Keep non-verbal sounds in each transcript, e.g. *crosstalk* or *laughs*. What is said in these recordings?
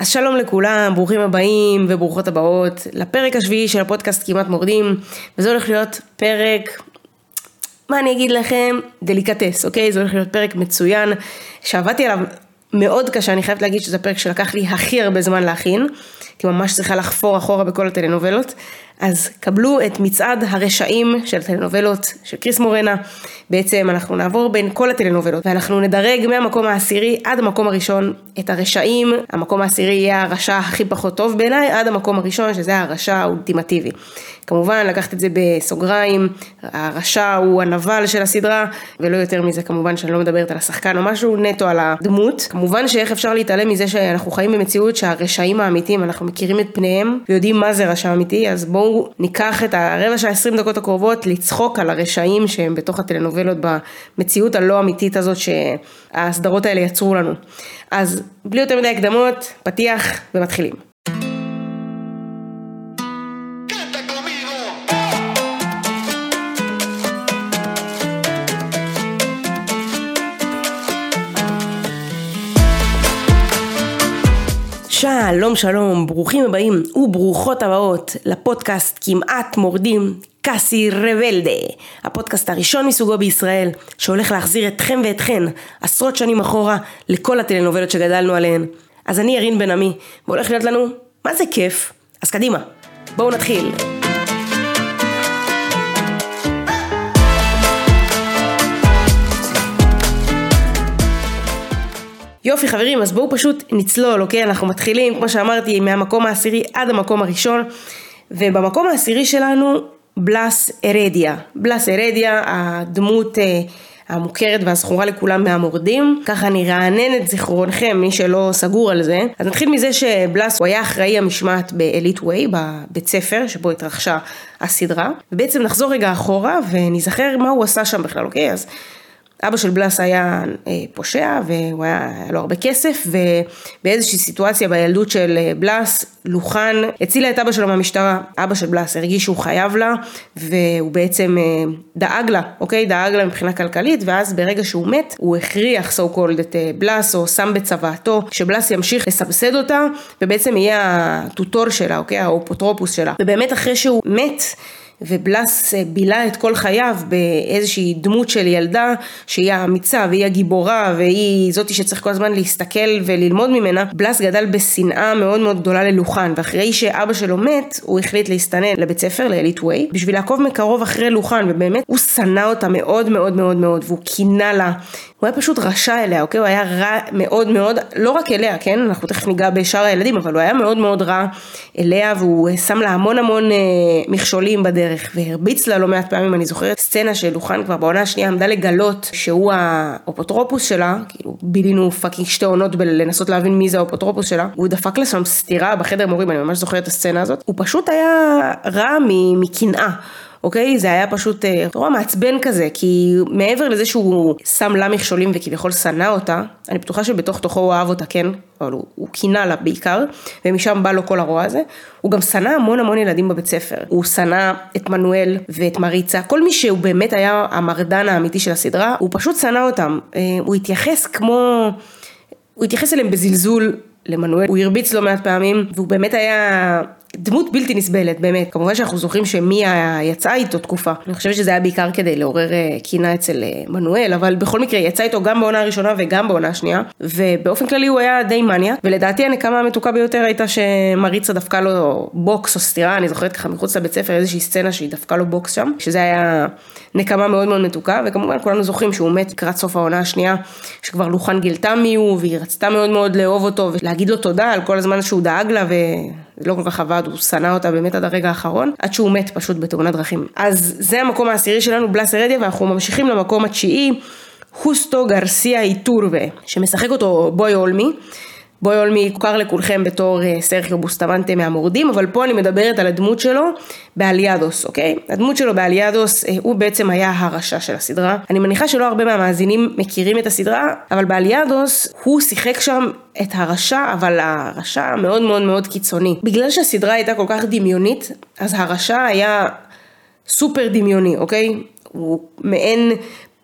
אז שלום לכולם, ברוכים הבאים וברוכות הבאות לפרק השביעי של הפודקאסט כמעט מורדים, וזה הולך להיות פרק, מה אני אגיד לכם, דליקטס, אוקיי? זה הולך להיות פרק מצוין, שעבדתי עליו מאוד קשה, אני חייבת להגיד שזה פרק שלקח לי הכי הרבה זמן להכין, כי ממש צריכה לחפור אחורה בכל הטלנובלות. אז קבלו את מצעד הרשעים של הטלנובלות של קריס מורנה. בעצם אנחנו נעבור בין כל הטלנובלות ואנחנו נדרג מהמקום העשירי עד המקום הראשון את הרשעים. המקום העשירי יהיה הרשע הכי פחות טוב בעיניי עד המקום הראשון שזה הרשע האולטימטיבי. כמובן לקחת את זה בסוגריים, הרשע הוא הנבל של הסדרה ולא יותר מזה כמובן שאני לא מדברת על השחקן או משהו, נטו על הדמות. כמובן שאיך אפשר להתעלם מזה שאנחנו חיים במציאות שהרשעים האמיתיים אנחנו מכירים את פניהם ויודעים מה זה רשע אמיתי אז בואו בואו ניקח את הרבע שעה, עשרים דקות הקרובות לצחוק על הרשעים שהם בתוך הטלנובלות במציאות הלא אמיתית הזאת שהסדרות האלה יצרו לנו. אז בלי יותר מדי הקדמות, פתיח ומתחילים. שלום שלום, ברוכים הבאים וברוכות הבאות לפודקאסט כמעט מורדים קאסי רבלדה, הפודקאסט הראשון מסוגו בישראל שהולך להחזיר אתכם ואתכן עשרות שנים אחורה לכל הטלנובלות שגדלנו עליהן. אז אני ירין בן עמי והולך להיות לנו מה זה כיף, אז קדימה, בואו נתחיל. יופי חברים, אז בואו פשוט נצלול, אוקיי? אנחנו מתחילים, כמו שאמרתי, מהמקום העשירי עד המקום הראשון, ובמקום העשירי שלנו, בלאס ארדיה. בלאס ארדיה, הדמות אה, המוכרת והזכורה לכולם מהמורדים. ככה אני רענן את זיכרונכם, מי שלא סגור על זה. אז נתחיל מזה שבלאס הוא היה אחראי המשמעת באליט ווי, בבית ספר שבו התרחשה הסדרה. ובעצם נחזור רגע אחורה ונזכר מה הוא עשה שם בכלל, אוקיי? אז אבא של בלאס היה אה, פושע והוא היה, היה לו הרבה כסף ובאיזושהי סיטואציה בילדות של אה, בלאס לוחן הצילה את אבא שלו מהמשטרה, אבא של בלאס הרגיש שהוא חייב לה והוא בעצם אה, דאג לה, אוקיי? דאג לה מבחינה כלכלית ואז ברגע שהוא מת הוא הכריח so called את בלאס או שם בצוואתו שבלאס ימשיך לסבסד אותה ובעצם יהיה הטוטור שלה, אוקיי? האפוטרופוס שלה ובאמת אחרי שהוא מת ובלס אה, בילה את כל חייו באיזושהי דמות של ילדה שהיא האמיצה והיא הגיבורה והיא זאתי שצריך כל הזמן להסתכל וללמוד ממנה, בלס גדל בשנאה מאוד מאוד גדולה ללוחן ואחרי שאבא שלו מת הוא החליט להסתנן לבית ספר ל Elite Way בשביל לעקוב מקרוב אחרי לוחן ובאמת הוא שנא אותה מאוד מאוד מאוד מאוד והוא קינא לה הוא היה פשוט רשע אליה, אוקיי? הוא היה רע מאוד מאוד, לא רק אליה, כן? אנחנו תכף ניגע בשאר הילדים, אבל הוא היה מאוד מאוד רע אליה, והוא שם לה המון המון אה, מכשולים בדרך, והרביץ לה לא מעט פעמים, אני זוכרת סצנה שלוחן כבר בעונה השנייה עמדה לגלות שהוא האפוטרופוס שלה, כאילו בילינו fucking שתי עונות בלנסות להבין מי זה האפוטרופוס שלה, הוא דפק לה שם סטירה בחדר מורים, אני ממש זוכרת את הסצנה הזאת, הוא פשוט היה רע מקנאה. אוקיי? זה היה פשוט אה, נורא מעצבן כזה, כי מעבר לזה שהוא שם לה מכשולים וכביכול שנא אותה, אני בטוחה שבתוך תוכו הוא אהב אותה, כן? אבל הוא, קינה לה בעיקר, ומשם בא לו כל הרוע הזה. הוא גם שנא המון המון ילדים בבית ספר. הוא שנא את מנואל ואת מריצה, כל מי שהוא באמת היה המרדן האמיתי של הסדרה, הוא פשוט שנא אותם. אה, הוא התייחס כמו... הוא התייחס אליהם בזלזול למנואל, הוא הרביץ לא מעט פעמים, והוא באמת היה דמות בלתי נסבלת, באמת. כמובן שאנחנו זוכרים שמיה יצאה איתו תקופה. אני חושבת שזה היה בעיקר כדי לעורר אה, קנאה אצל אה, מנואל, אבל בכל מקרה יצא איתו גם בעונה הראשונה וגם בעונה השנייה, ובאופן כללי הוא היה די מניאק, ולדעתי הנקמה המתוקה ביותר הייתה שמריצה דפקה לו בוקס או סטירה, אני זוכרת ככה מחוץ לבית ספר איזושהי סצנה שהיא דפקה לו בוקס שם, שזה היה נקמה מאוד מאוד מתוקה, וכמובן כולנו זוכרים שהוא מת לקראת סוף העונה השנייה, שכבר לוחן גילתה מי הוא, והיא רצתה מאוד מאוד לאהוב אותו ולהגיד לו תודה על כל הזמן שהוא דאג לה ולא כל כך עבד, הוא שנא אותה באמת עד הרגע האחרון, עד שהוא מת פשוט בתאונת דרכים. אז זה המקום העשירי שלנו, בלאס הרדיה, ואנחנו ממשיכים למקום התשיעי, חוסטו גרסיה איטורבה, שמשחק אותו בוי אולמי. בוי אולמי מוכר לכולכם בתור אה, סרחיו בוסטמנטה מהמורדים, אבל פה אני מדברת על הדמות שלו באליאדוס, אוקיי? הדמות שלו באליאדוס, אה, הוא בעצם היה הרשע של הסדרה. אני מניחה שלא הרבה מהמאזינים מכירים את הסדרה, אבל באליאדוס הוא שיחק שם את הרשע, אבל הרשע מאוד מאוד מאוד קיצוני. בגלל שהסדרה הייתה כל כך דמיונית, אז הרשע היה סופר דמיוני, אוקיי? הוא מעין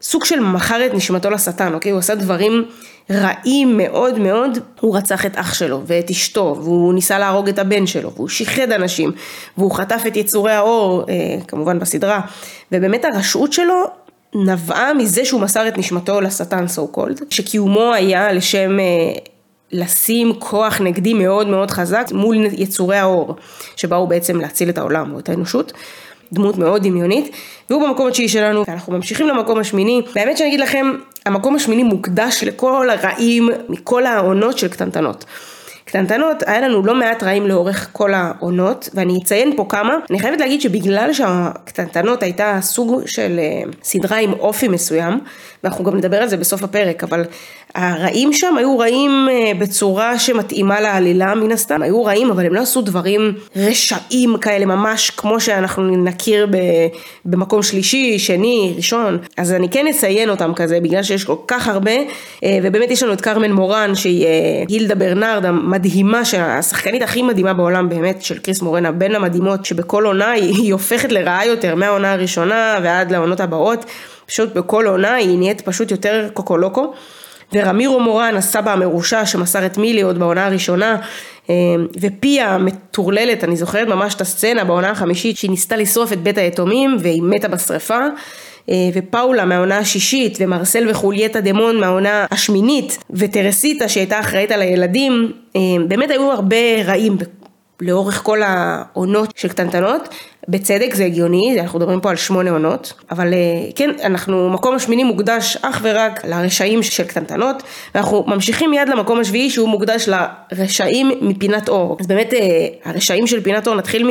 סוג של מכר את נשמתו לשטן, אוקיי? הוא עשה דברים רעים מאוד מאוד, הוא רצח את אח שלו ואת אשתו, והוא ניסה להרוג את הבן שלו, והוא שיחד אנשים, והוא חטף את יצורי האור, אה, כמובן בסדרה, ובאמת הרשעות שלו נבעה מזה שהוא מסר את נשמתו לשטן so called, שקיומו היה לשם... אה, לשים כוח נגדי מאוד מאוד חזק מול יצורי האור, שבאו בעצם להציל את העולם או את האנושות. דמות מאוד דמיונית, והוא במקום התשיעי שלנו, ואנחנו ממשיכים למקום השמיני. באמת שאני אגיד לכם, המקום השמיני מוקדש לכל הרעים מכל העונות של קטנטנות. קטנטנות, היה לנו לא מעט רעים לאורך כל העונות, ואני אציין פה כמה. אני חייבת להגיד שבגלל שהקטנטנות הייתה סוג של אה, סדרה עם אופי מסוים, ואנחנו גם נדבר על זה בסוף הפרק, אבל הרעים שם היו רעים אה, בצורה שמתאימה לעלילה מן הסתם, היו רעים אבל הם לא עשו דברים רשעים כאלה ממש כמו שאנחנו נכיר במקום שלישי, שני, ראשון, אז אני כן אציין אותם כזה בגלל שיש כל כך הרבה, אה, ובאמת יש לנו את קרמן מורן שהיא הילדה ברנרד המדהימה, השחקנית הכי מדהימה בעולם באמת של קריס מורנה, בין המדהימות שבכל עונה היא, היא הופכת לרעה יותר מהעונה הראשונה ועד לעונות הבאות. פשוט בכל עונה היא נהיית פשוט יותר קוקולוקו. ורמירו מורן, הסבא המרושע שמסר את מילי עוד בעונה הראשונה, אה, ופיה המטורללת, אני זוכרת ממש את הסצנה בעונה החמישית שהיא ניסתה לשרוף את בית היתומים והיא מתה בשרפה. אה, ופאולה מהעונה השישית, ומרסל וחולייטה דמון מהעונה השמינית, וטרסיטה שהייתה אחראית על הילדים, אה, באמת היו הרבה רעים לאורך כל העונות של קטנטנות, בצדק זה הגיוני, אנחנו מדברים פה על שמונה עונות, אבל אה, כן, אנחנו, מקום השמיני מוקדש אך ורק לרשעים של קטנטנות, ואנחנו ממשיכים מיד למקום השביעי שהוא מוקדש לרשעים מפינת אור. אז באמת אה, הרשעים של פינת אור, נתחיל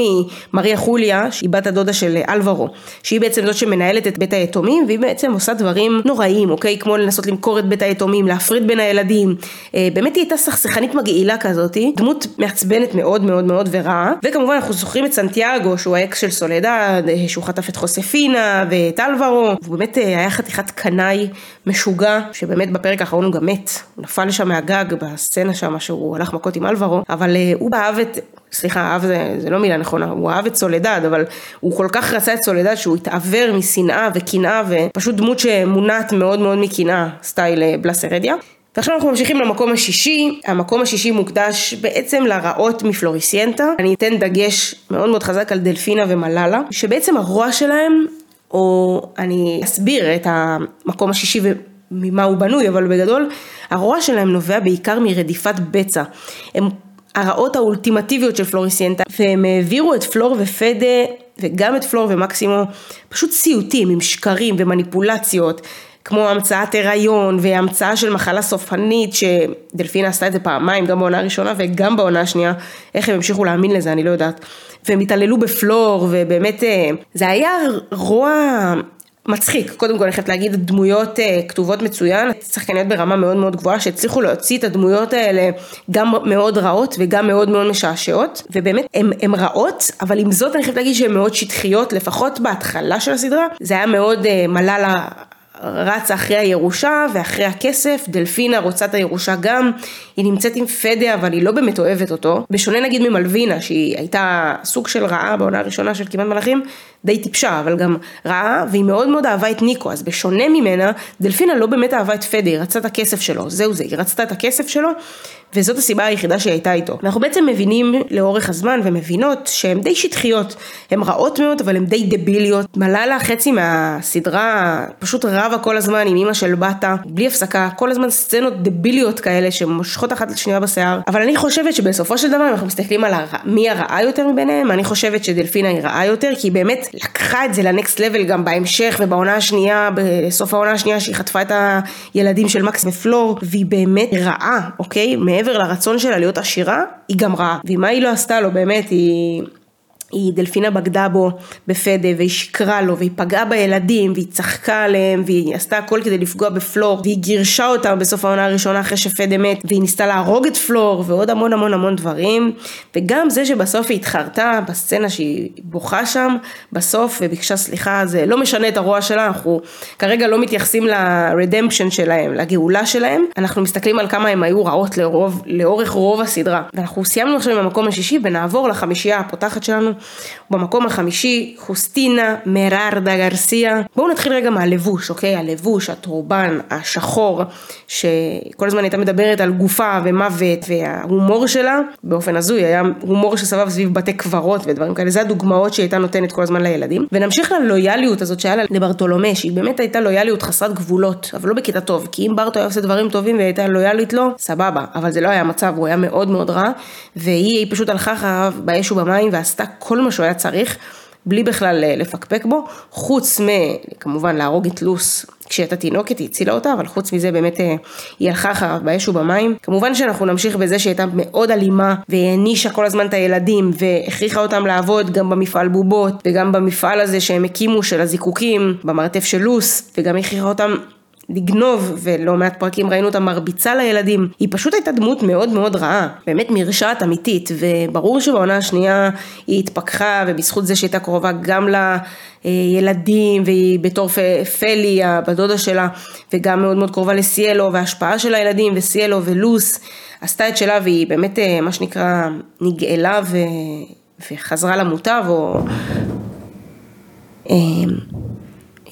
ממריה חוליה, שהיא בת הדודה של אלברו, שהיא בעצם זאת שמנהלת את בית היתומים, והיא בעצם עושה דברים נוראים, אוקיי? כמו לנסות למכור את בית היתומים, להפריד בין הילדים, אה, באמת היא הייתה סכסכנית מגעילה כזאתי, דמות מעצבנת מאוד מאוד מאוד ורעה, וכמובן אנחנו זוכרים את סנטיאגו, שהוא האקס של סולדד, אה, שהוא חטף את חוספינה ואת אלברו, הוא באמת אה, היה חתיכת קנאי משוגע, שבאמת בפרק האחרון הוא גם מת, הוא נפל שם מהגג בסצנה שם שהוא הלך מכות עם אלברו, אבל אה, הוא אהב את, סליחה, אהב זה, זה לא מילה נכונה, הוא אהב את סולדד, אבל הוא כל כך רצה את סולדד שהוא התעוור משנאה וקנאה ופשוט דמות שמונעת מאוד מאוד מקנאה, סטייל בלסרדיה. ועכשיו אנחנו ממשיכים למקום השישי, המקום השישי מוקדש בעצם לרעות מפלוריסיינטה, אני אתן דגש מאוד מאוד חזק על דלפינה ומלאלה, שבעצם הרוע שלהם, או אני אסביר את המקום השישי וממה הוא בנוי, אבל בגדול הרוע שלהם נובע בעיקר מרדיפת בצע. הם הרעות האולטימטיביות של פלוריסיינטה, והם העבירו את פלור ופדה וגם את פלור ומקסימו פשוט סיוטים עם שקרים ומניפולציות כמו המצאת הריון והמצאה של מחלה סופנית שדלפינה עשתה את זה פעמיים גם בעונה הראשונה וגם בעונה השנייה איך הם המשיכו להאמין לזה אני לא יודעת. והם התעללו בפלור ובאמת אה, זה היה רוע מצחיק, קודם כל אני חייבת להגיד דמויות uh, כתובות מצוין, שחקניות ברמה מאוד מאוד גבוהה שהצליחו להוציא את הדמויות האלה גם מאוד רעות וגם מאוד מאוד משעשעות. ובאמת הן רעות אבל עם זאת אני חייבת להגיד שהן מאוד שטחיות לפחות בהתחלה של הסדרה. זה היה מאוד uh, רצה אחרי הירושה ואחרי הכסף, דלפינה רוצה את הירושה גם, היא נמצאת עם פדה אבל היא לא באמת אוהבת אותו, בשונה נגיד ממלווינה שהיא הייתה סוג של רעה בעונה הראשונה של כמעט מלאכים, די טיפשה אבל גם רעה והיא מאוד מאוד אהבה את ניקו, אז בשונה ממנה, דלפינה לא באמת אהבה את פדה, היא רצתה את הכסף שלו, זהו זה, היא רצתה את הכסף שלו וזאת הסיבה היחידה שהיא הייתה איתו. אנחנו בעצם מבינים לאורך הזמן ומבינות שהן די שטחיות, הן רעות מאוד אבל הן די דביליות. מלאלה חצי מהסדרה פשוט רבה כל הזמן עם אימא של בטה, בלי הפסקה, כל הזמן סצנות דביליות כאלה שמושכות אחת לשנייה בשיער. אבל אני חושבת שבסופו של דבר אנחנו מסתכלים על הר... מי הרעה יותר מביניהם, אני חושבת שדלפינה היא רעה יותר כי היא באמת לקחה את זה לנקסט לבל גם בהמשך ובעונה השנייה, בסוף העונה השנייה שהיא חטפה את הילדים של מקס ופלור והיא באמת רעה, אוקיי? מעבר לרצון שלה להיות עשירה, היא גם רעה. ומה היא לא עשתה לו באמת, היא... היא דלפינה בגדה בו בפדה והיא שיקרה לו והיא פגעה בילדים והיא צחקה עליהם והיא עשתה הכל כדי לפגוע בפלור והיא גירשה אותם בסוף העונה הראשונה אחרי שפדה מת והיא ניסתה להרוג את פלור ועוד המון המון המון דברים. וגם זה שבסוף היא התחרתה בסצנה שהיא בוכה שם בסוף וביקשה סליחה זה לא משנה את הרוע שלה אנחנו כרגע לא מתייחסים לרדמפשן שלהם לגאולה שלהם. אנחנו מסתכלים על כמה הם היו רעות לרוב, לאורך רוב הסדרה. ואנחנו סיימנו עכשיו עם המקום השישי ונעבור לחמישייה הפותחת שלנו במקום החמישי, חוסטינה מררדה גרסיה. בואו נתחיל רגע מהלבוש, אוקיי? הלבוש, הטורבן, השחור, שכל הזמן הייתה מדברת על גופה ומוות וההומור שלה, באופן הזוי, היה הומור שסבב סביב בתי קברות ודברים כאלה, זה הדוגמאות שהיא הייתה נותנת כל הזמן לילדים. ונמשיך ללויאליות הזאת שהיה לה לברטולומה, שהיא באמת הייתה לויאליות חסרת גבולות, אבל לא בקטע טוב, כי אם ברטו היה עושה דברים טובים והיא הייתה לויאלית לו, סבבה, אבל זה לא היה המצב, הוא היה מאוד מאוד רע, והיא פשוט הלכה אחריו באש ובמים ועשתה כל מה שהוא היה צריך. בלי בכלל אה, לפקפק בו, חוץ מכמובן להרוג את לוס כשהיא הייתה תינוקת, היא הצילה אותה, אבל חוץ מזה באמת אה, היא הלכה אחריו באש ובמים. כמובן שאנחנו נמשיך בזה שהיא הייתה מאוד אלימה, והענישה כל הזמן את הילדים, והכריחה אותם לעבוד גם במפעל בובות, וגם במפעל הזה שהם הקימו של הזיקוקים, במרתף של לוס, וגם הכריחה אותם לגנוב, ולא מעט פרקים ראינו אותה מרביצה לילדים. היא פשוט הייתה דמות מאוד מאוד רעה, באמת מרשעת אמיתית, וברור שבעונה השנייה היא התפכחה, ובזכות זה שהייתה קרובה גם לילדים, והיא בתור פלי, הבת דודה שלה, וגם מאוד מאוד קרובה לסיאלו, וההשפעה של הילדים, וסיאלו ולוס, עשתה את שלה, והיא באמת, אה, מה שנקרא, נגאלה ו... וחזרה למוטב, או... אה,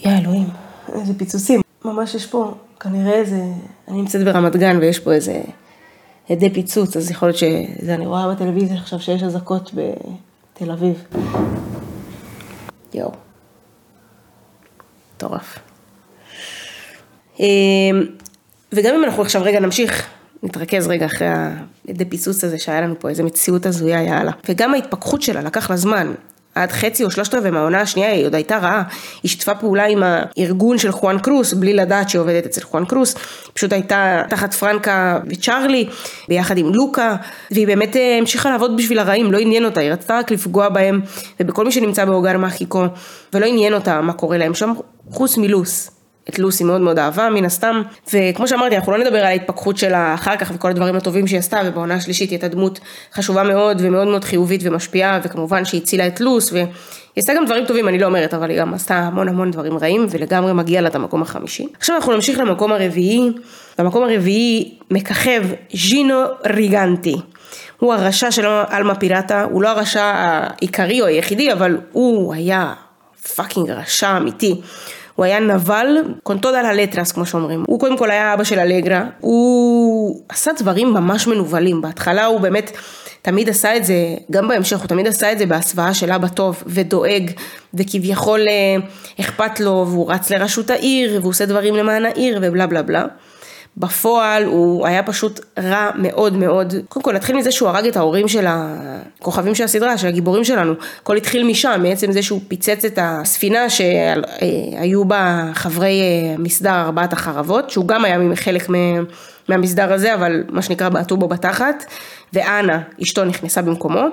יא אלוהים, איזה פיצוצים. ממש יש פה כנראה איזה, אני נמצאת ברמת גן ויש פה איזה עדי פיצוץ, אז יכול להיות שזה, אני רואה בטלוויזיה עכשיו שיש אזעקות בתל אביב. יואו. מטורף. אמ, וגם אם אנחנו עכשיו רגע נמשיך, נתרכז רגע אחרי העדי פיצוץ הזה שהיה לנו פה, איזה מציאות הזויה יאללה. וגם ההתפכחות שלה לקח לה זמן. עד חצי או שלושת רבעי מהעונה השנייה היא עוד הייתה רעה, היא שיתפה פעולה עם הארגון של חואן קרוס, בלי לדעת שהיא עובדת אצל חואן קרוס, פשוט הייתה תחת פרנקה וצ'ארלי, ביחד עם לוקה, והיא באמת אה, המשיכה לעבוד בשביל הרעים, לא עניין אותה, היא רצתה רק לפגוע בהם, ובכל מי שנמצא באוגר מחיקו, ולא עניין אותה מה קורה להם שם, חוץ מלוס. את לוסי מאוד מאוד אהבה מן הסתם, וכמו שאמרתי אנחנו לא נדבר על ההתפכחות שלה אחר כך וכל הדברים הטובים שהיא עשתה, ובעונה השלישית היא הייתה דמות חשובה מאוד ומאוד מאוד חיובית ומשפיעה, וכמובן שהיא הצילה את לוס, והיא עשתה גם דברים טובים, אני לא אומרת, אבל היא גם עשתה המון המון דברים רעים, ולגמרי מגיע לה את המקום החמישי. עכשיו אנחנו נמשיך למקום הרביעי, במקום הרביעי מככב ז'ינו ריגנטי. הוא הרשע של עלמה פירטה, הוא לא הרשע העיקרי או היחידי, אבל הוא היה fucking רשע אמיתי. הוא היה נבל con todas las letras כמו שאומרים. הוא קודם כל היה אבא של אלגרה, הוא עשה דברים ממש מנוולים, בהתחלה הוא באמת תמיד עשה את זה, גם בהמשך הוא תמיד עשה את זה בהסוואה של אבא טוב ודואג וכביכול אה, אכפת לו והוא רץ לראשות העיר והוא עושה דברים למען העיר ובלה בלה בלה. בפועל הוא היה פשוט רע מאוד מאוד. קודם כל נתחיל מזה שהוא הרג את ההורים של הכוכבים של הסדרה, של הגיבורים שלנו. הכל התחיל משם, מעצם זה שהוא פיצץ את הספינה שהיו בה חברי אה, מסדר ארבעת החרבות, שהוא גם היה חלק מהמסדר הזה, אבל מה שנקרא בעטו בו בתחת, ואנה, אשתו נכנסה במקומו.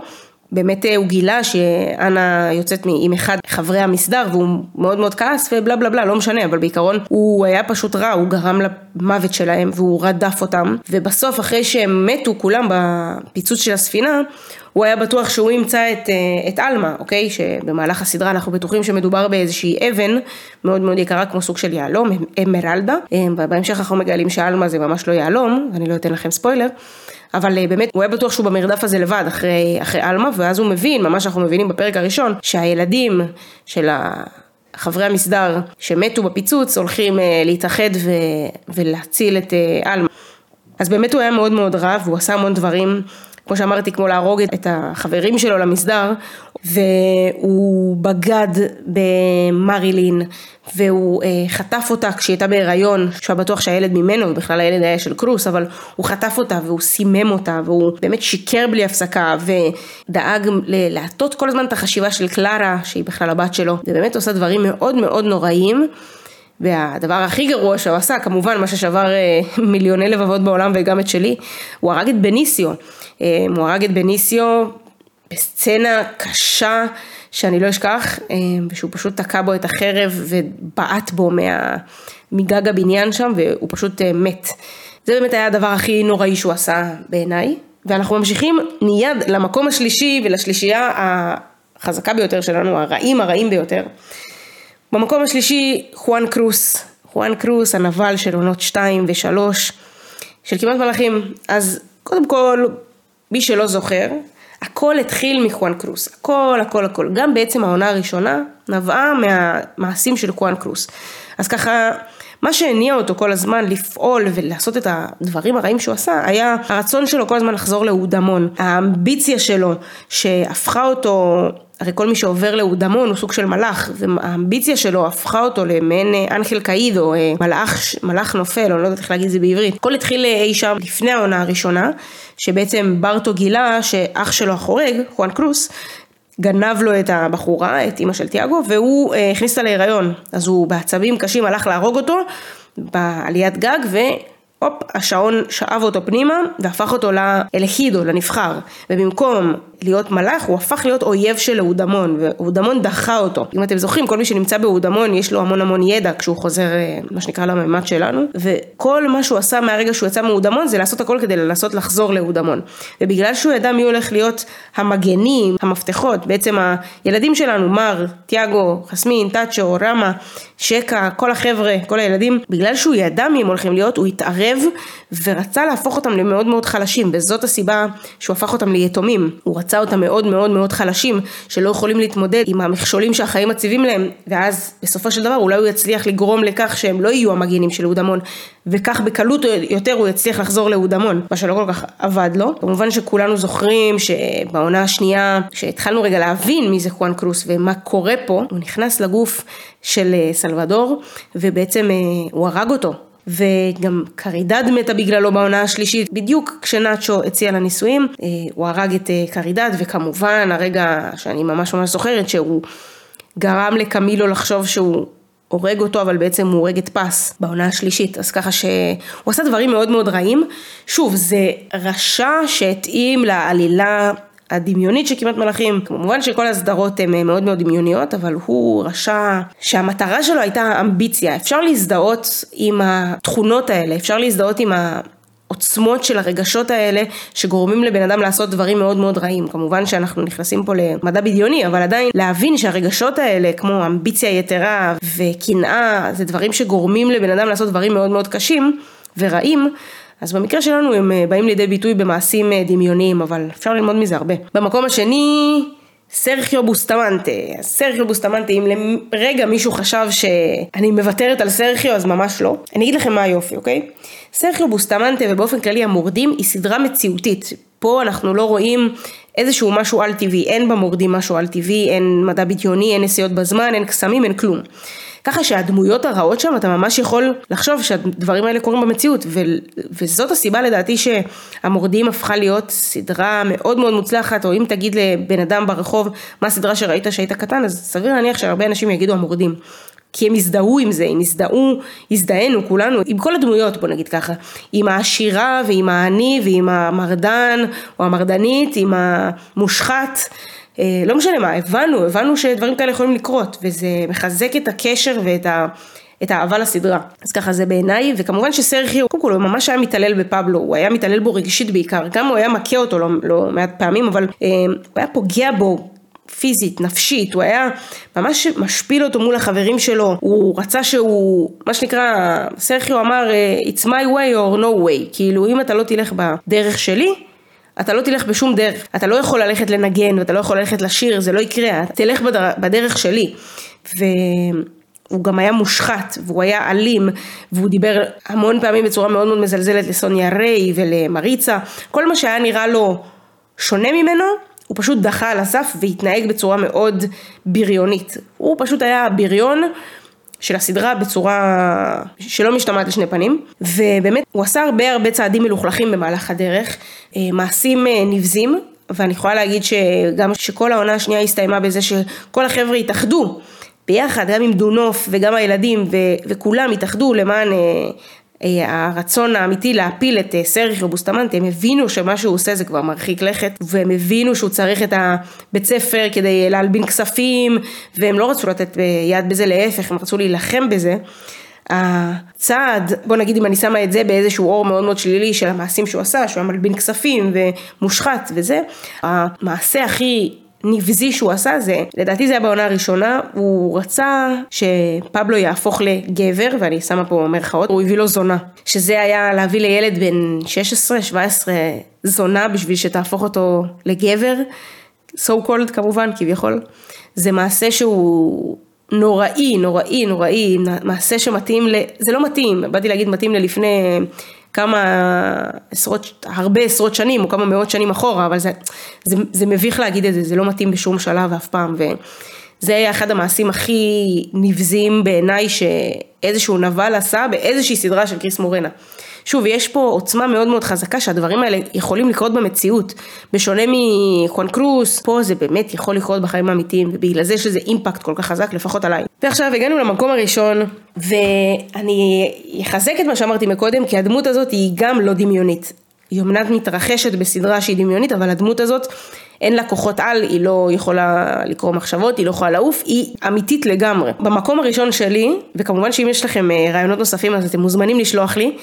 באמת אה, הוא גילה שאנה יוצאת עם אחד חברי המסדר והוא מאוד מאוד כעס ובלה בלה בלה, לא משנה, אבל בעיקרון הוא היה פשוט רע, הוא גרם למוות שלהם והוא רדף אותם, ובסוף אחרי שהם מתו כולם בפיצוץ של הספינה, הוא היה בטוח שהוא ימצא את, אה, את עלמה, אוקיי? שבמהלך הסדרה אנחנו בטוחים שמדובר באיזושהי אבן מאוד מאוד יקרה כמו סוג של יהלום, אמרלדה. אה, בהמשך אנחנו מגלים שעלמה זה ממש לא יהלום, ואני לא אתן לכם ספוילר. אבל אה, באמת הוא היה בטוח שהוא במרדף הזה לבד אחרי, אחרי עלמה, ואז הוא מבין, ממש אנחנו מבינים בפרק הראשון, שהילדים של חברי המסדר שמתו בפיצוץ הולכים להתאחד ו, ולהציל את עלמה. אז באמת הוא היה מאוד מאוד רע והוא עשה המון דברים כמו שאמרתי, כמו להרוג את החברים שלו למסדר, והוא בגד במרילין, והוא אה, חטף אותה כשהיא הייתה בהיריון, שהוא היה בטוח שהילד ממנו, ובכלל הילד היה של קרוס, אבל הוא חטף אותה והוא סימם אותה, והוא באמת שיקר בלי הפסקה, ודאג להטות כל הזמן את החשיבה של קלרה, שהיא בכלל הבת שלו, ובאמת עושה דברים מאוד מאוד נוראים. והדבר הכי גרוע שהוא עשה, כמובן מה ששבר אה, *laughs* מיליוני לבבות בעולם וגם את שלי, הוא הרג את בניסיו. אה, הוא הרג את בניסיו בסצנה קשה שאני לא אשכח, אה, ושהוא פשוט תקע בו את החרב ובעט בו מה, מגג הבניין שם והוא פשוט מת. זה באמת היה הדבר הכי נוראי שהוא עשה בעיניי. ואנחנו ממשיכים מיד למקום השלישי ולשלישייה החזקה ביותר שלנו, הרעים הרעים ביותר. במקום השלישי, חואן קרוס. חואן קרוס, הנבל של עונות 2 ו-3 של כמעט מלאכים. אז קודם כל, מי שלא זוכר, הכל התחיל מחואן קרוס, הכל הכל הכל, גם בעצם העונה הראשונה נבעה מהמעשים של חואן קרוס. אז ככה, מה שהניע אותו כל הזמן לפעול ולעשות את הדברים הרעים שהוא עשה, היה הרצון שלו כל הזמן לחזור לאודמון, האמביציה שלו שהפכה אותו הרי כל מי שעובר לאודמון הוא סוג של מלאך, והאמביציה שלו הפכה אותו למעין אה, אנחל קאיד או אה, מלאך, מלאך נופל, או לא יודעת איך להגיד את זה בעברית. הכל התחיל אה, אי שם לפני העונה הראשונה, שבעצם ברטו גילה שאח שלו החורג, חואן קרוס, גנב לו את הבחורה, את אימא של תיאגו, והוא הכניס אותה להיריון. אז הוא בעצבים קשים הלך להרוג אותו בעליית גג, ו... הופ, השעון שאב אותו פנימה והפך אותו לאלהידו, לנבחר. ובמקום להיות מלאך, הוא הפך להיות אויב של אהודמון, ואהודמון דחה אותו. אם אתם זוכרים, כל מי שנמצא באהודמון, יש לו המון המון ידע כשהוא חוזר, אה, מה שנקרא, לממד שלנו, וכל מה שהוא עשה מהרגע שהוא יצא מאהודמון, זה לעשות הכל כדי לנסות לחזור לאהודמון. ובגלל שהוא ידע מי הולך להיות המגנים, המפתחות, בעצם הילדים שלנו, מר, תיאגו, חסמין, טאצ'ו, רמה, שקה, כל החבר'ה, כל הילדים, בגלל שהוא ידע מי הם הולכים להיות, הוא התערב ורצה להפוך אותם למאוד מאוד חלשים, וזאת הסיבה שהוא הפך אותם ליתומים. הוא רצה אותם מאוד מאוד מאוד חלשים, שלא יכולים להתמודד עם המכשולים שהחיים מציבים להם, ואז בסופו של דבר אולי הוא יצליח לגרום לכך שהם לא יהיו המגינים של אהוד המון, וכך בקלות יותר הוא יצליח לחזור לאהוד המון, מה שלא כל כך עבד לו. כמובן שכולנו זוכרים שבעונה השנייה, כשהתחלנו רגע להבין מי זה חואן קרוס ומה קורה פה, הוא נכנס לגוף של אה, סלבדור, ובעצם אה, הוא הרג אותו. וגם קרידד מתה בגללו בעונה השלישית, בדיוק כשנאצ'ו הציע לה אה, הוא הרג את אה, קרידד, וכמובן הרגע שאני ממש ממש זוכרת שהוא גרם לקמילו לחשוב שהוא הורג אותו, אבל בעצם הוא הורג את פס בעונה השלישית, אז ככה שהוא עשה דברים מאוד מאוד רעים. שוב, זה רשע שהתאים לעלילה הדמיונית של כמעט מלאכים, כמובן שכל הסדרות הן מאוד מאוד דמיוניות, אבל הוא רשע שהמטרה שלו הייתה אמביציה, אפשר להזדהות עם התכונות האלה, אפשר להזדהות עם ה... עוצמות של הרגשות האלה שגורמים לבן אדם לעשות דברים מאוד מאוד רעים. כמובן שאנחנו נכנסים פה למדע בדיוני, אבל עדיין להבין שהרגשות האלה כמו אמביציה יתרה וקנאה זה דברים שגורמים לבן אדם לעשות דברים מאוד מאוד קשים ורעים. אז במקרה שלנו הם אה, באים לידי ביטוי במעשים אה, דמיוניים, אבל אפשר ללמוד מזה הרבה. במקום השני, סרחיו בוסטמנטה. סרחיו בוסטמנטה, אם לרגע מישהו חשב שאני מוותרת על סרחיו, אז ממש לא. אני אגיד לכם מה היופי, אוקיי? סרחיו בוסטמנטה ובאופן כללי המורדים היא סדרה מציאותית. פה אנחנו לא רואים איזשהו משהו על טבעי, אין במורדים משהו על טבעי, אין מדע בדיוני, אין נסיעות בזמן, אין קסמים, אין כלום. ככה שהדמויות הרעות שם, אתה ממש יכול לחשוב שהדברים האלה קורים במציאות, ו- וזאת הסיבה לדעתי שהמורדים הפכה להיות סדרה מאוד מאוד מוצלחת, או אם תגיד לבן אדם ברחוב מה הסדרה שראית שהיית קטן, אז סביר להניח שהרבה אנשים יגידו המורדים. כי הם הזדהו עם זה, הם הזדהו, הזדהינו כולנו, עם כל הדמויות בוא נגיד ככה, עם העשירה ועם העני ועם המרדן או המרדנית, עם המושחת, לא משנה מה, הבנו, הבנו שדברים כאלה יכולים לקרות, וזה מחזק את הקשר ואת ה... את האהבה לסדרה. אז ככה זה בעיניי, וכמובן שסרחיו, קודם כל הוא ממש היה מתעלל בפבלו, הוא היה מתעלל בו רגשית בעיקר, גם הוא היה מכה אותו לא, לא מעט פעמים, אבל אה, הוא היה פוגע בו פיזית, נפשית, הוא היה ממש משפיל אותו מול החברים שלו, הוא רצה שהוא, מה שנקרא, סרחיו אמר, אה, it's my way or no way, כאילו אם אתה לא תלך בדרך שלי, אתה לא תלך בשום דרך, אתה לא יכול ללכת לנגן ואתה לא יכול ללכת לשיר, זה לא יקרה, תלך בדר... בדרך שלי. והוא גם היה מושחת, והוא היה אלים, והוא דיבר המון פעמים בצורה מאוד מאוד מזלזלת לסוניה ריי ולמריצה, כל מה שהיה נראה לו שונה ממנו, הוא פשוט דחה על הסף והתנהג בצורה מאוד בריונית. הוא פשוט היה בריון של הסדרה בצורה שלא משתמעת לשני פנים, ובאמת הוא עשה הרבה הרבה צעדים מלוכלכים במהלך הדרך, אה, מעשים אה, נבזים, ואני יכולה להגיד שגם שכל העונה השנייה הסתיימה בזה שכל החבר'ה התאחדו ביחד, גם עם דונוף וגם הילדים ו- וכולם התאחדו למען אה, הרצון האמיתי להפיל את אה, סרחיו בוסטמנטי, הם הבינו שמה שהוא עושה זה כבר מרחיק לכת, והם הבינו שהוא צריך את הבית ספר כדי להלבין כספים, והם לא רצו לתת אה, יד בזה, להפך, הם רצו להילחם בזה. הצעד, בוא נגיד אם אני שמה את זה באיזשהו אור מאוד מאוד שלילי של המעשים שהוא עשה, שהוא היה מלבין כספים ומושחת וזה, המעשה הכי נבזי שהוא עשה זה, לדעתי זה היה בעונה הראשונה, הוא רצה שפבלו יהפוך לגבר, ואני שמה פה מרכאות, הוא הביא לו זונה. שזה היה להביא לילד בן 16-17 זונה בשביל שתהפוך אותו לגבר, so called כמובן, כביכול. זה מעשה שהוא נוראי, נוראי, נוראי, מעשה שמתאים ל... זה לא מתאים, באתי להגיד מתאים ללפני כמה עשרות, הרבה עשרות שנים או כמה מאות שנים אחורה, אבל זה, זה, זה מביך להגיד את זה, זה לא מתאים בשום שלב אף פעם, וזה היה אחד המעשים הכי נבזיים בעיניי שאיזשהו נבל עשה באיזושהי סדרה של קריס מורנה. שוב, יש פה עוצמה מאוד מאוד חזקה שהדברים האלה יכולים לקרות במציאות. בשונה מחואן קרוס, פה זה באמת יכול לקרות בחיים האמיתיים, ובגלל זה יש לזה אימפקט כל כך חזק, לפחות עליי. ועכשיו הגענו למקום הראשון, ואני אחזק את מה שאמרתי מקודם, כי הדמות הזאת היא גם לא דמיונית. היא אמנם מתרחשת בסדרה שהיא דמיונית, אבל הדמות הזאת אין לה כוחות על, היא לא יכולה לקרוא מחשבות, היא לא יכולה לעוף, היא אמיתית לגמרי. במקום הראשון שלי, וכמובן שאם יש לכם אה, רעיונות נוספים אז אתם מוזמנים לשלוח לי,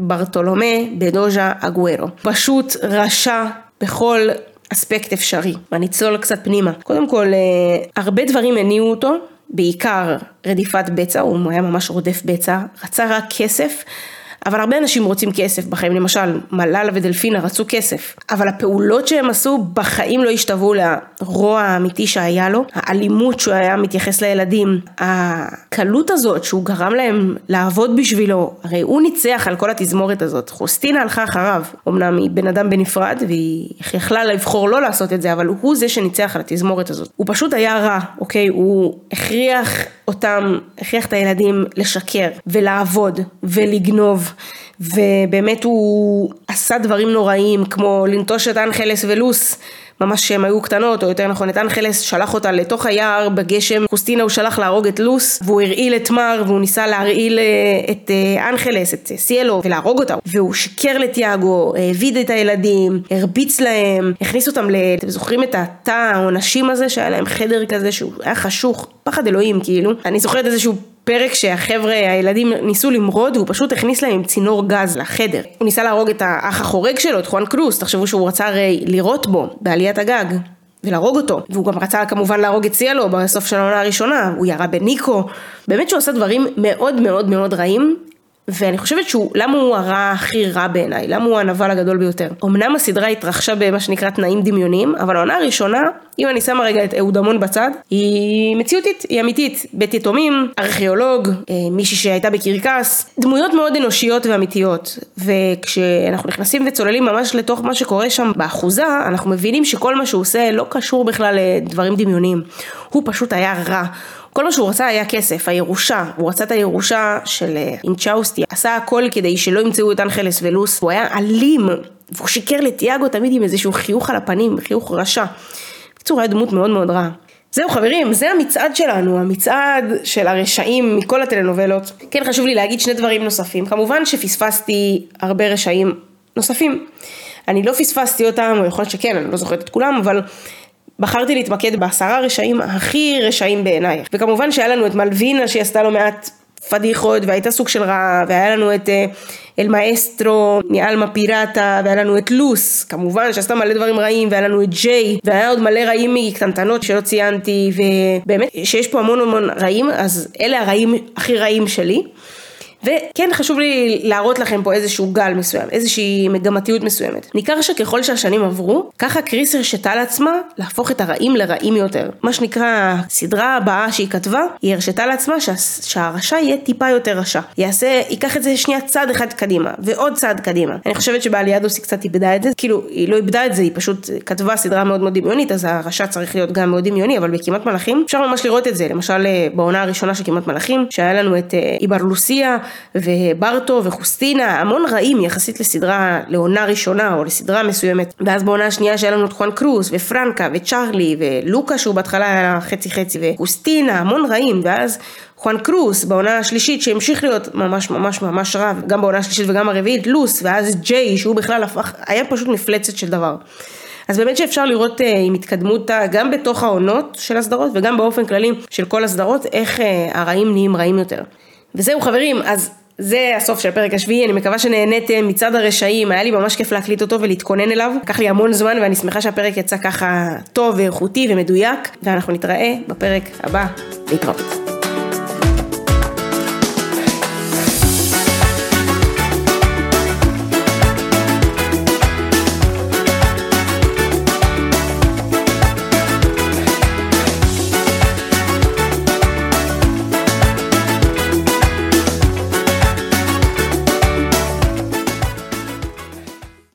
ברטולומה בדוז'ה אגוארו. פשוט רשע בכל אספקט אפשרי. ואני אצלול קצת פנימה. קודם כל, אה, הרבה דברים הניעו אותו, בעיקר רדיפת בצע, הוא היה ממש רודף בצע, רצה רק כסף. אבל הרבה אנשים רוצים כסף בחיים, למשל מלאלה ודלפינה רצו כסף, אבל הפעולות שהם עשו בחיים לא השתוו לרוע האמיתי שהיה לו, האלימות שהוא היה מתייחס לילדים, הקלות הזאת שהוא גרם להם לעבוד בשבילו, הרי הוא ניצח על כל התזמורת הזאת, חוסטינה הלכה אחריו, אמנם היא בן אדם בנפרד והיא יכלה לבחור לא לעשות את זה, אבל הוא זה שניצח על התזמורת הזאת, הוא פשוט היה רע, אוקיי, הוא הכריח אותם, הכריח את הילדים לשקר ולעבוד ולגנוב ובאמת הוא עשה דברים נוראים כמו לנטוש את אנחלס ולוס ממש כשהם היו קטנות, או יותר נכון את אנחלס שלח אותה לתוך היער בגשם, קוסטינה הוא שלח להרוג את לוס, והוא הרעיל את מר, והוא ניסה להרעיל אה, את אה, אנחלס, את סיאלו, ולהרוג אותה, והוא שיקר לתיאגו, העביד את הילדים, הרביץ להם, הכניס אותם ל... אתם זוכרים את התא העונשים הזה, שהיה להם חדר כזה שהוא היה חשוך, פחד אלוהים כאילו, אני זוכרת איזשהו פרק שהחבר'ה, הילדים ניסו למרוד והוא פשוט הכניס להם עם צינור גז לחדר. הוא ניסה להרוג את האח החורג שלו, את חואן קלוס, תחשבו שהוא רצה הרי לירות בו בעליית הגג. ולהרוג אותו, והוא גם רצה כמובן להרוג את סיאלו בסוף של העונה הראשונה, הוא ירה בניקו, באמת שהוא עשה דברים מאוד מאוד מאוד רעים, ואני חושבת שהוא, למה הוא הרע הכי רע בעיניי? למה הוא הנבל הגדול ביותר? אמנם הסדרה התרחשה במה שנקרא תנאים דמיוניים, אבל העונה הראשונה, אם אני שמה רגע את אהוד המון בצד, היא מציאותית, היא אמיתית. בית יתומים, ארכיאולוג, אה, מישהי שהייתה בקרקס, דמויות מאוד אנושיות ואמיתיות. וכשאנחנו נכנסים וצוללים ממש לתוך מה שקורה שם באחוזה, אנחנו מבינים שכל מה שהוא עושה לא קשור בכלל לדברים דמיוניים. הוא פשוט היה רע. כל מה שהוא רצה היה כסף, הירושה, הוא רצה את הירושה של אה, אינצ'אוסטי, עשה הכל כדי שלא ימצאו את אנחלס ולוס, הוא היה אלים, והוא שיקר לתיאגו תמיד עם איזשהו חיוך על הפנים, חיוך רשע. בקיצור, היה דמות מאוד מאוד רעה. זהו חברים, זה המצעד שלנו, המצעד של הרשעים מכל הטלנובלות. כן, חשוב לי להגיד שני דברים נוספים. כמובן שפספסתי הרבה רשעים נוספים. אני לא פספסתי אותם, או יכול להיות שכן, אני לא זוכרת את כולם, אבל בחרתי להתמקד בעשרה רשעים הכי רשעים בעיניי. וכמובן שהיה לנו את מלווינה שהיא עשתה לא מעט פדיחות והייתה סוג של רע, והיה לנו את אה, אל מאסטרו מאלמה פיראטה, והיה לנו את לוס, כמובן שעשתה מלא דברים רעים, והיה לנו את ג'יי, והיה עוד מלא רעים מקטנטנות שלא ציינתי, ובאמת שיש פה המון המון רעים, אז אלה הרעים הכי רעים שלי. וכן חשוב לי להראות לכם פה איזשהו גל מסוים, איזושהי מגמתיות מסוימת. ניכר שככל שהשנים עברו, ככה קריס הרשתה לעצמה להפוך את הרעים לרעים יותר. מה שנקרא, הסדרה הבאה שהיא כתבה, היא הרשתה לעצמה שה, שהרשע יהיה טיפה יותר רשע. יעשה, ייקח את זה שנייה צעד אחד קדימה, ועוד צעד קדימה. אני חושבת שבאליאדוס היא קצת איבדה את זה, כאילו, היא לא איבדה את זה, היא פשוט כתבה סדרה מאוד מאוד דמיונית, אז הרשע צריך להיות גם מאוד דמיוני, אבל בכמעט מלאכים אפשר ממש לראות את זה. למשל, אה, בעונה הראשונה של כמעט מלאכים, שהיה לנו את אה, איבר וברטו וחוסטינה, המון רעים יחסית לסדרה, לעונה ראשונה או לסדרה מסוימת. ואז בעונה השנייה שהיה לנו את חואן קרוס ופרנקה וצ'ארלי ולוקה שהוא בהתחלה היה חצי חצי וחוסטינה, המון רעים, ואז חואן קרוס בעונה השלישית שהמשיך להיות ממש ממש ממש רע, גם בעונה השלישית וגם הרביעית לוס, ואז ג'יי שהוא בכלל הפך, היה פשוט מפלצת של דבר. אז באמת שאפשר לראות uh, עם התקדמות גם בתוך העונות של הסדרות וגם באופן כללי של כל הסדרות, איך uh, הרעים נהיים רעים יותר. וזהו חברים, אז זה הסוף של הפרק השביעי, אני מקווה שנהניתם מצד הרשעים, היה לי ממש כיף להקליט אותו ולהתכונן אליו. לקח לי המון זמן ואני שמחה שהפרק יצא ככה טוב ואיכותי ומדויק, ואנחנו נתראה בפרק הבא. להתראות.